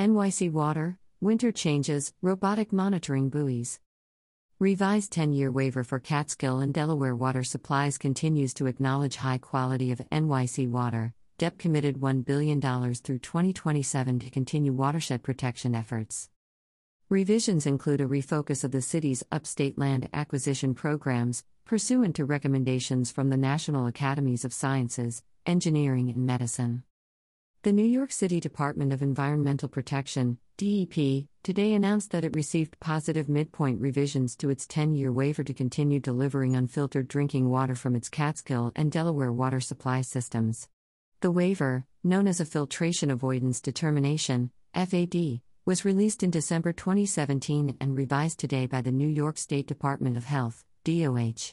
NYC Water, Winter Changes, Robotic Monitoring Buoys. Revised 10 year waiver for Catskill and Delaware water supplies continues to acknowledge high quality of NYC water. DEP committed $1 billion through 2027 to continue watershed protection efforts. Revisions include a refocus of the city's upstate land acquisition programs, pursuant to recommendations from the National Academies of Sciences, Engineering, and Medicine. The New York City Department of Environmental Protection, DEP, today announced that it received positive midpoint revisions to its 10 year waiver to continue delivering unfiltered drinking water from its Catskill and Delaware water supply systems. The waiver, known as a Filtration Avoidance Determination, FAD, was released in December 2017 and revised today by the New York State Department of Health, DOH.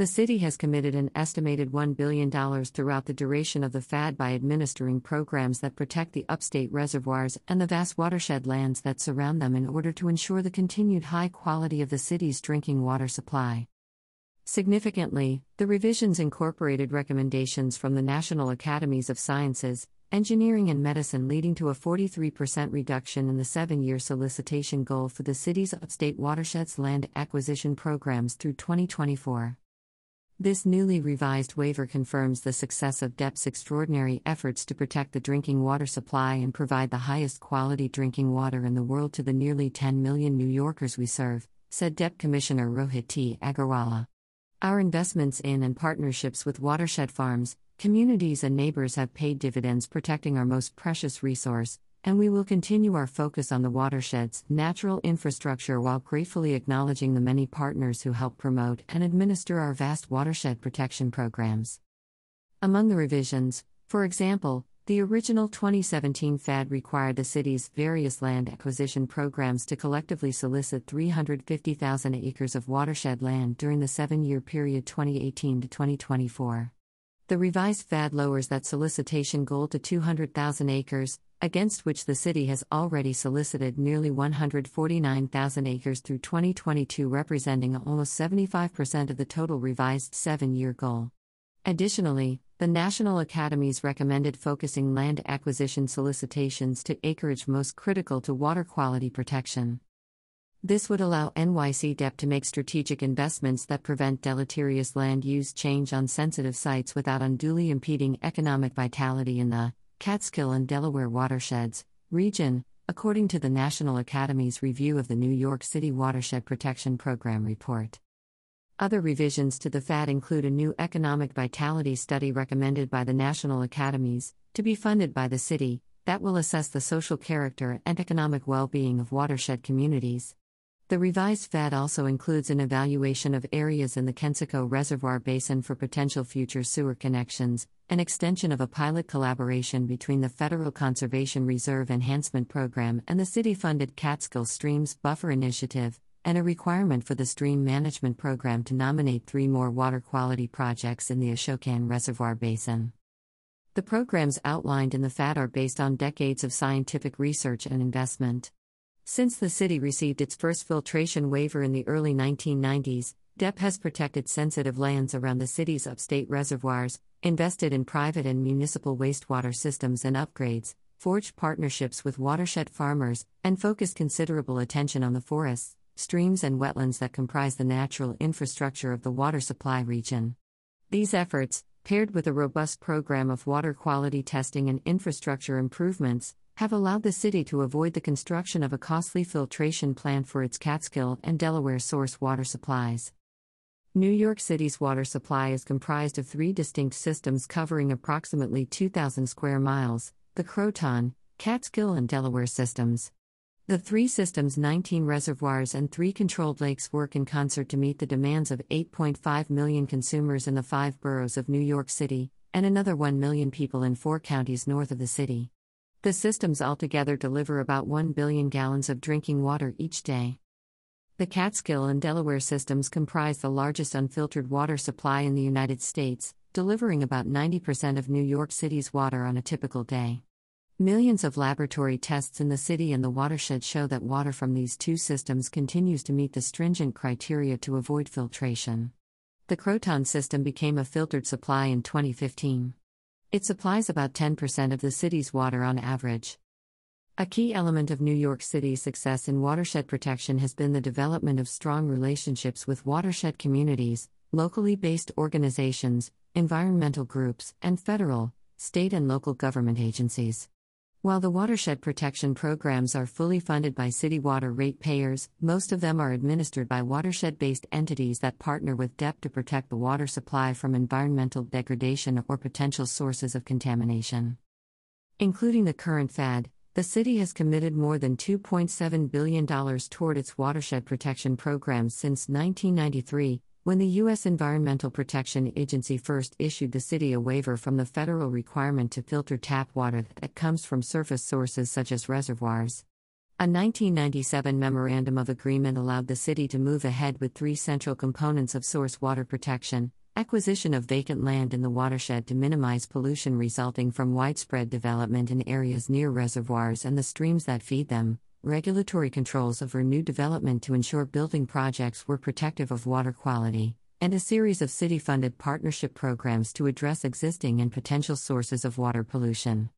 The city has committed an estimated $1 billion throughout the duration of the FAD by administering programs that protect the upstate reservoirs and the vast watershed lands that surround them in order to ensure the continued high quality of the city's drinking water supply. Significantly, the revisions incorporated recommendations from the National Academies of Sciences, Engineering and Medicine, leading to a 43% reduction in the seven year solicitation goal for the city's upstate watersheds land acquisition programs through 2024. This newly revised waiver confirms the success of DEP's extraordinary efforts to protect the drinking water supply and provide the highest quality drinking water in the world to the nearly 10 million New Yorkers we serve, said DEP Commissioner Rohit T. Aggarwala. Our investments in and partnerships with watershed farms, communities, and neighbors have paid dividends protecting our most precious resource, and we will continue our focus on the watershed's natural infrastructure while gratefully acknowledging the many partners who help promote and administer our vast watershed protection programs. Among the revisions, for example, the original 2017 FAD required the city's various land acquisition programs to collectively solicit 350,000 acres of watershed land during the seven year period 2018 to 2024. The revised FAD lowers that solicitation goal to 200,000 acres, against which the city has already solicited nearly 149,000 acres through 2022, representing almost 75% of the total revised seven year goal. Additionally, the National Academies recommended focusing land acquisition solicitations to acreage most critical to water quality protection. This would allow NYC DEP to make strategic investments that prevent deleterious land use change on sensitive sites without unduly impeding economic vitality in the Catskill and Delaware watersheds region, according to the National Academy's review of the New York City Watershed Protection Program report. Other revisions to the FAD include a new economic vitality study recommended by the National Academies, to be funded by the city, that will assess the social character and economic well being of watershed communities. The revised FAD also includes an evaluation of areas in the Kensico Reservoir Basin for potential future sewer connections, an extension of a pilot collaboration between the Federal Conservation Reserve Enhancement Program and the city funded Catskill Streams Buffer Initiative, and a requirement for the Stream Management Program to nominate three more water quality projects in the Ashokan Reservoir Basin. The programs outlined in the FAD are based on decades of scientific research and investment. Since the city received its first filtration waiver in the early 1990s, DEP has protected sensitive lands around the city's upstate reservoirs, invested in private and municipal wastewater systems and upgrades, forged partnerships with watershed farmers, and focused considerable attention on the forests, streams, and wetlands that comprise the natural infrastructure of the water supply region. These efforts, paired with a robust program of water quality testing and infrastructure improvements, have allowed the city to avoid the construction of a costly filtration plant for its Catskill and Delaware source water supplies. New York City's water supply is comprised of three distinct systems covering approximately 2,000 square miles the Croton, Catskill, and Delaware systems. The three systems' 19 reservoirs and three controlled lakes work in concert to meet the demands of 8.5 million consumers in the five boroughs of New York City, and another 1 million people in four counties north of the city. The systems altogether deliver about 1 billion gallons of drinking water each day. The Catskill and Delaware systems comprise the largest unfiltered water supply in the United States, delivering about 90% of New York City's water on a typical day. Millions of laboratory tests in the city and the watershed show that water from these two systems continues to meet the stringent criteria to avoid filtration. The Croton system became a filtered supply in 2015. It supplies about 10% of the city's water on average. A key element of New York City's success in watershed protection has been the development of strong relationships with watershed communities, locally based organizations, environmental groups, and federal, state, and local government agencies. While the watershed protection programs are fully funded by city water ratepayers, most of them are administered by watershed based entities that partner with DEP to protect the water supply from environmental degradation or potential sources of contamination. Including the current FAD, the city has committed more than $2.7 billion toward its watershed protection programs since 1993, when the U.S. Environmental Protection Agency first issued the city a waiver from the federal requirement to filter tap water that comes from surface sources such as reservoirs. A 1997 Memorandum of Agreement allowed the city to move ahead with three central components of source water protection acquisition of vacant land in the watershed to minimize pollution resulting from widespread development in areas near reservoirs and the streams that feed them, regulatory controls over new development to ensure building projects were protective of water quality, and a series of city funded partnership programs to address existing and potential sources of water pollution.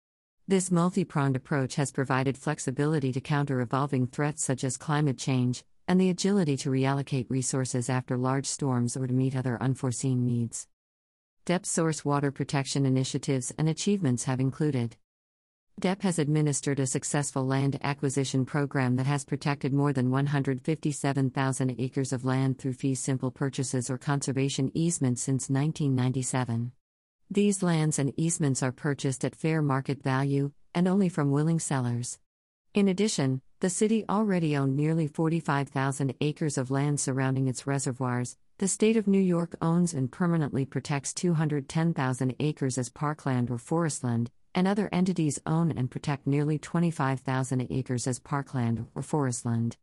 This multi pronged approach has provided flexibility to counter evolving threats such as climate change, and the agility to reallocate resources after large storms or to meet other unforeseen needs. DEP source water protection initiatives and achievements have included DEP has administered a successful land acquisition program that has protected more than 157,000 acres of land through fee simple purchases or conservation easements since 1997. These lands and easements are purchased at fair market value, and only from willing sellers. In addition, the city already owned nearly 45,000 acres of land surrounding its reservoirs. The state of New York owns and permanently protects 210,000 acres as parkland or forestland, and other entities own and protect nearly 25,000 acres as parkland or forestland.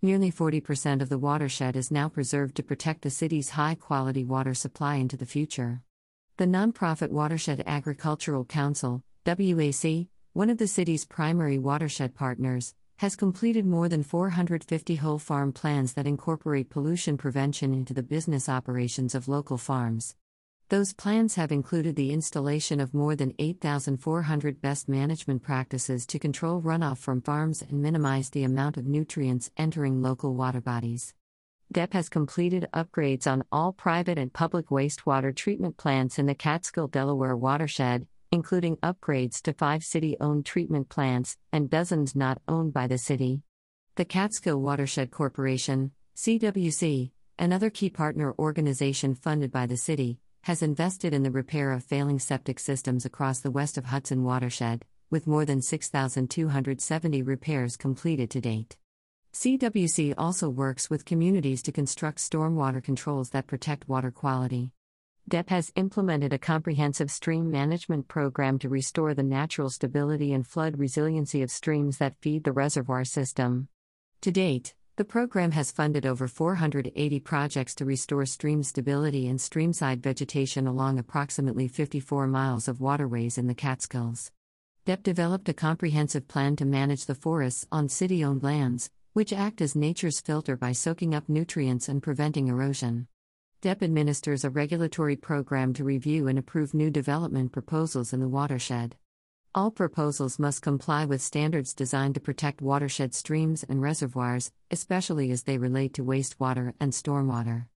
Nearly 40% of the watershed is now preserved to protect the city's high quality water supply into the future. The nonprofit Watershed Agricultural Council, WAC, one of the city's primary watershed partners, has completed more than 450 whole farm plans that incorporate pollution prevention into the business operations of local farms. Those plans have included the installation of more than 8,400 best management practices to control runoff from farms and minimize the amount of nutrients entering local water bodies. DEP has completed upgrades on all private and public wastewater treatment plants in the Catskill Delaware watershed, including upgrades to five city owned treatment plants and dozens not owned by the city. The Catskill Watershed Corporation, CWC, another key partner organization funded by the city, has invested in the repair of failing septic systems across the west of Hudson watershed, with more than 6,270 repairs completed to date. CWC also works with communities to construct stormwater controls that protect water quality. DEP has implemented a comprehensive stream management program to restore the natural stability and flood resiliency of streams that feed the reservoir system. To date, the program has funded over 480 projects to restore stream stability and streamside vegetation along approximately 54 miles of waterways in the Catskills. DEP developed a comprehensive plan to manage the forests on city owned lands, which act as nature's filter by soaking up nutrients and preventing erosion. DEP administers a regulatory program to review and approve new development proposals in the watershed. All proposals must comply with standards designed to protect watershed streams and reservoirs, especially as they relate to wastewater and stormwater.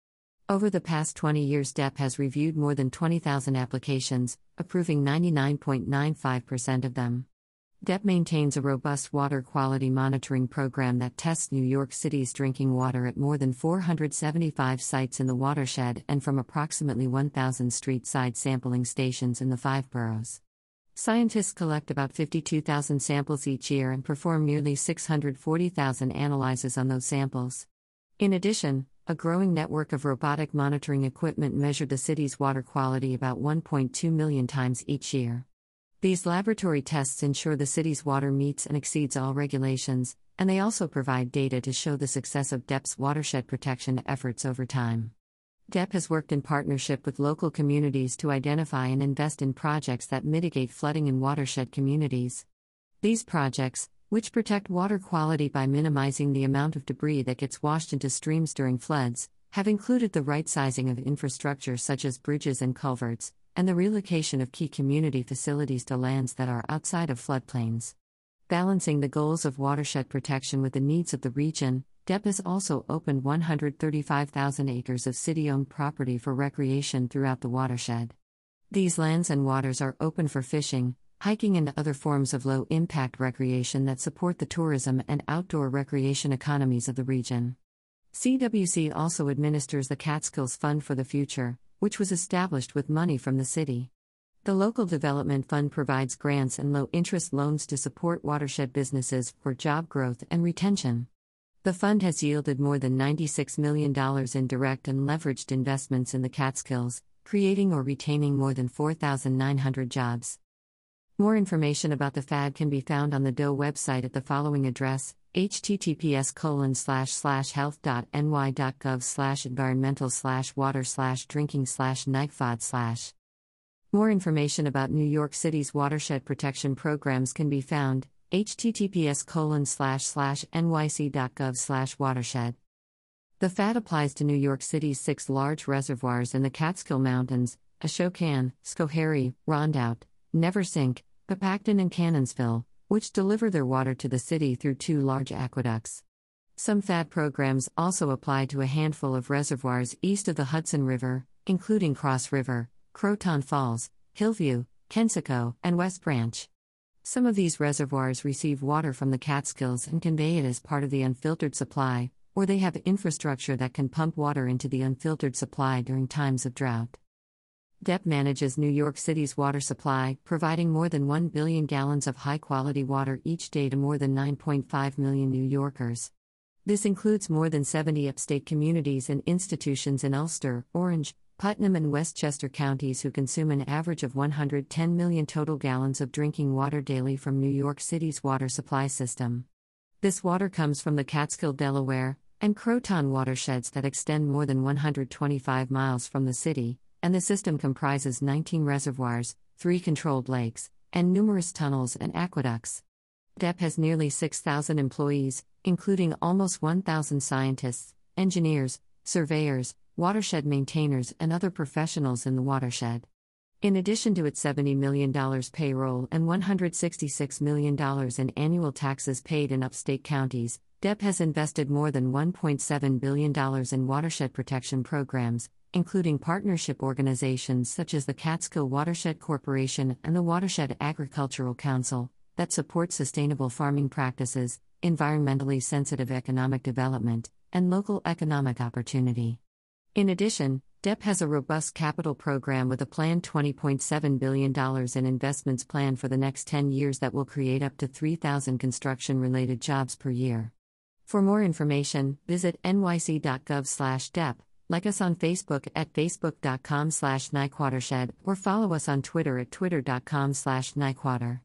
Over the past 20 years, DEP has reviewed more than 20,000 applications, approving 99.95% of them. DEP maintains a robust water quality monitoring program that tests New York City's drinking water at more than 475 sites in the watershed and from approximately 1,000 street side sampling stations in the five boroughs. Scientists collect about 52,000 samples each year and perform nearly 640,000 analyses on those samples. In addition, a growing network of robotic monitoring equipment measured the city's water quality about 1.2 million times each year. These laboratory tests ensure the city's water meets and exceeds all regulations, and they also provide data to show the success of DEP's watershed protection efforts over time. DEP has worked in partnership with local communities to identify and invest in projects that mitigate flooding in watershed communities. These projects, which protect water quality by minimizing the amount of debris that gets washed into streams during floods, have included the right sizing of infrastructure such as bridges and culverts, and the relocation of key community facilities to lands that are outside of floodplains. Balancing the goals of watershed protection with the needs of the region, DEP has also opened 135,000 acres of city owned property for recreation throughout the watershed. These lands and waters are open for fishing, hiking, and other forms of low impact recreation that support the tourism and outdoor recreation economies of the region. CWC also administers the Catskills Fund for the Future, which was established with money from the city. The local development fund provides grants and low interest loans to support watershed businesses for job growth and retention. The fund has yielded more than $96 million in direct and leveraged investments in the Catskills, creating or retaining more than 4,900 jobs. More information about the FAD can be found on the DOE website at the following address https colon slash slash health.ny.gov slash environmental slash water slash drinking slash NYCFOD slash. More information about New York City's watershed protection programs can be found https nyc.gov watershed. The FAD applies to New York City's six large reservoirs in the Catskill Mountains, Ashokan, Schoharie, Rondout, Neversink, Pepacton and Cannonsville, which deliver their water to the city through two large aqueducts. Some FAD programs also apply to a handful of reservoirs east of the Hudson River, including Cross River, Croton Falls, Hillview, Kensico, and West Branch. Some of these reservoirs receive water from the Catskills and convey it as part of the unfiltered supply, or they have infrastructure that can pump water into the unfiltered supply during times of drought. DEP manages New York City's water supply, providing more than 1 billion gallons of high quality water each day to more than 9.5 million New Yorkers. This includes more than 70 upstate communities and institutions in Ulster, Orange, Putnam and Westchester counties who consume an average of 110 million total gallons of drinking water daily from New York City's water supply system. This water comes from the Catskill, Delaware, and Croton watersheds that extend more than 125 miles from the city, and the system comprises 19 reservoirs, three controlled lakes, and numerous tunnels and aqueducts. DEP has nearly 6,000 employees, including almost 1,000 scientists, engineers, surveyors, watershed maintainers, and other professionals in the watershed. In addition to its $70 million payroll and $166 million in annual taxes paid in upstate counties, DEP has invested more than $1.7 billion in watershed protection programs, including partnership organizations such as the Catskill Watershed Corporation and the Watershed Agricultural Council, that support sustainable farming practices, environmentally sensitive economic development, and local economic opportunity. In addition, DEP has a robust capital program with a planned $20.7 billion in investments planned for the next 10 years that will create up to 3,000 construction related jobs per year. For more information, visit nyc.gov/dep, like us on Facebook at facebook.com/nycwatershed, or follow us on Twitter at twitter.com/nycwater.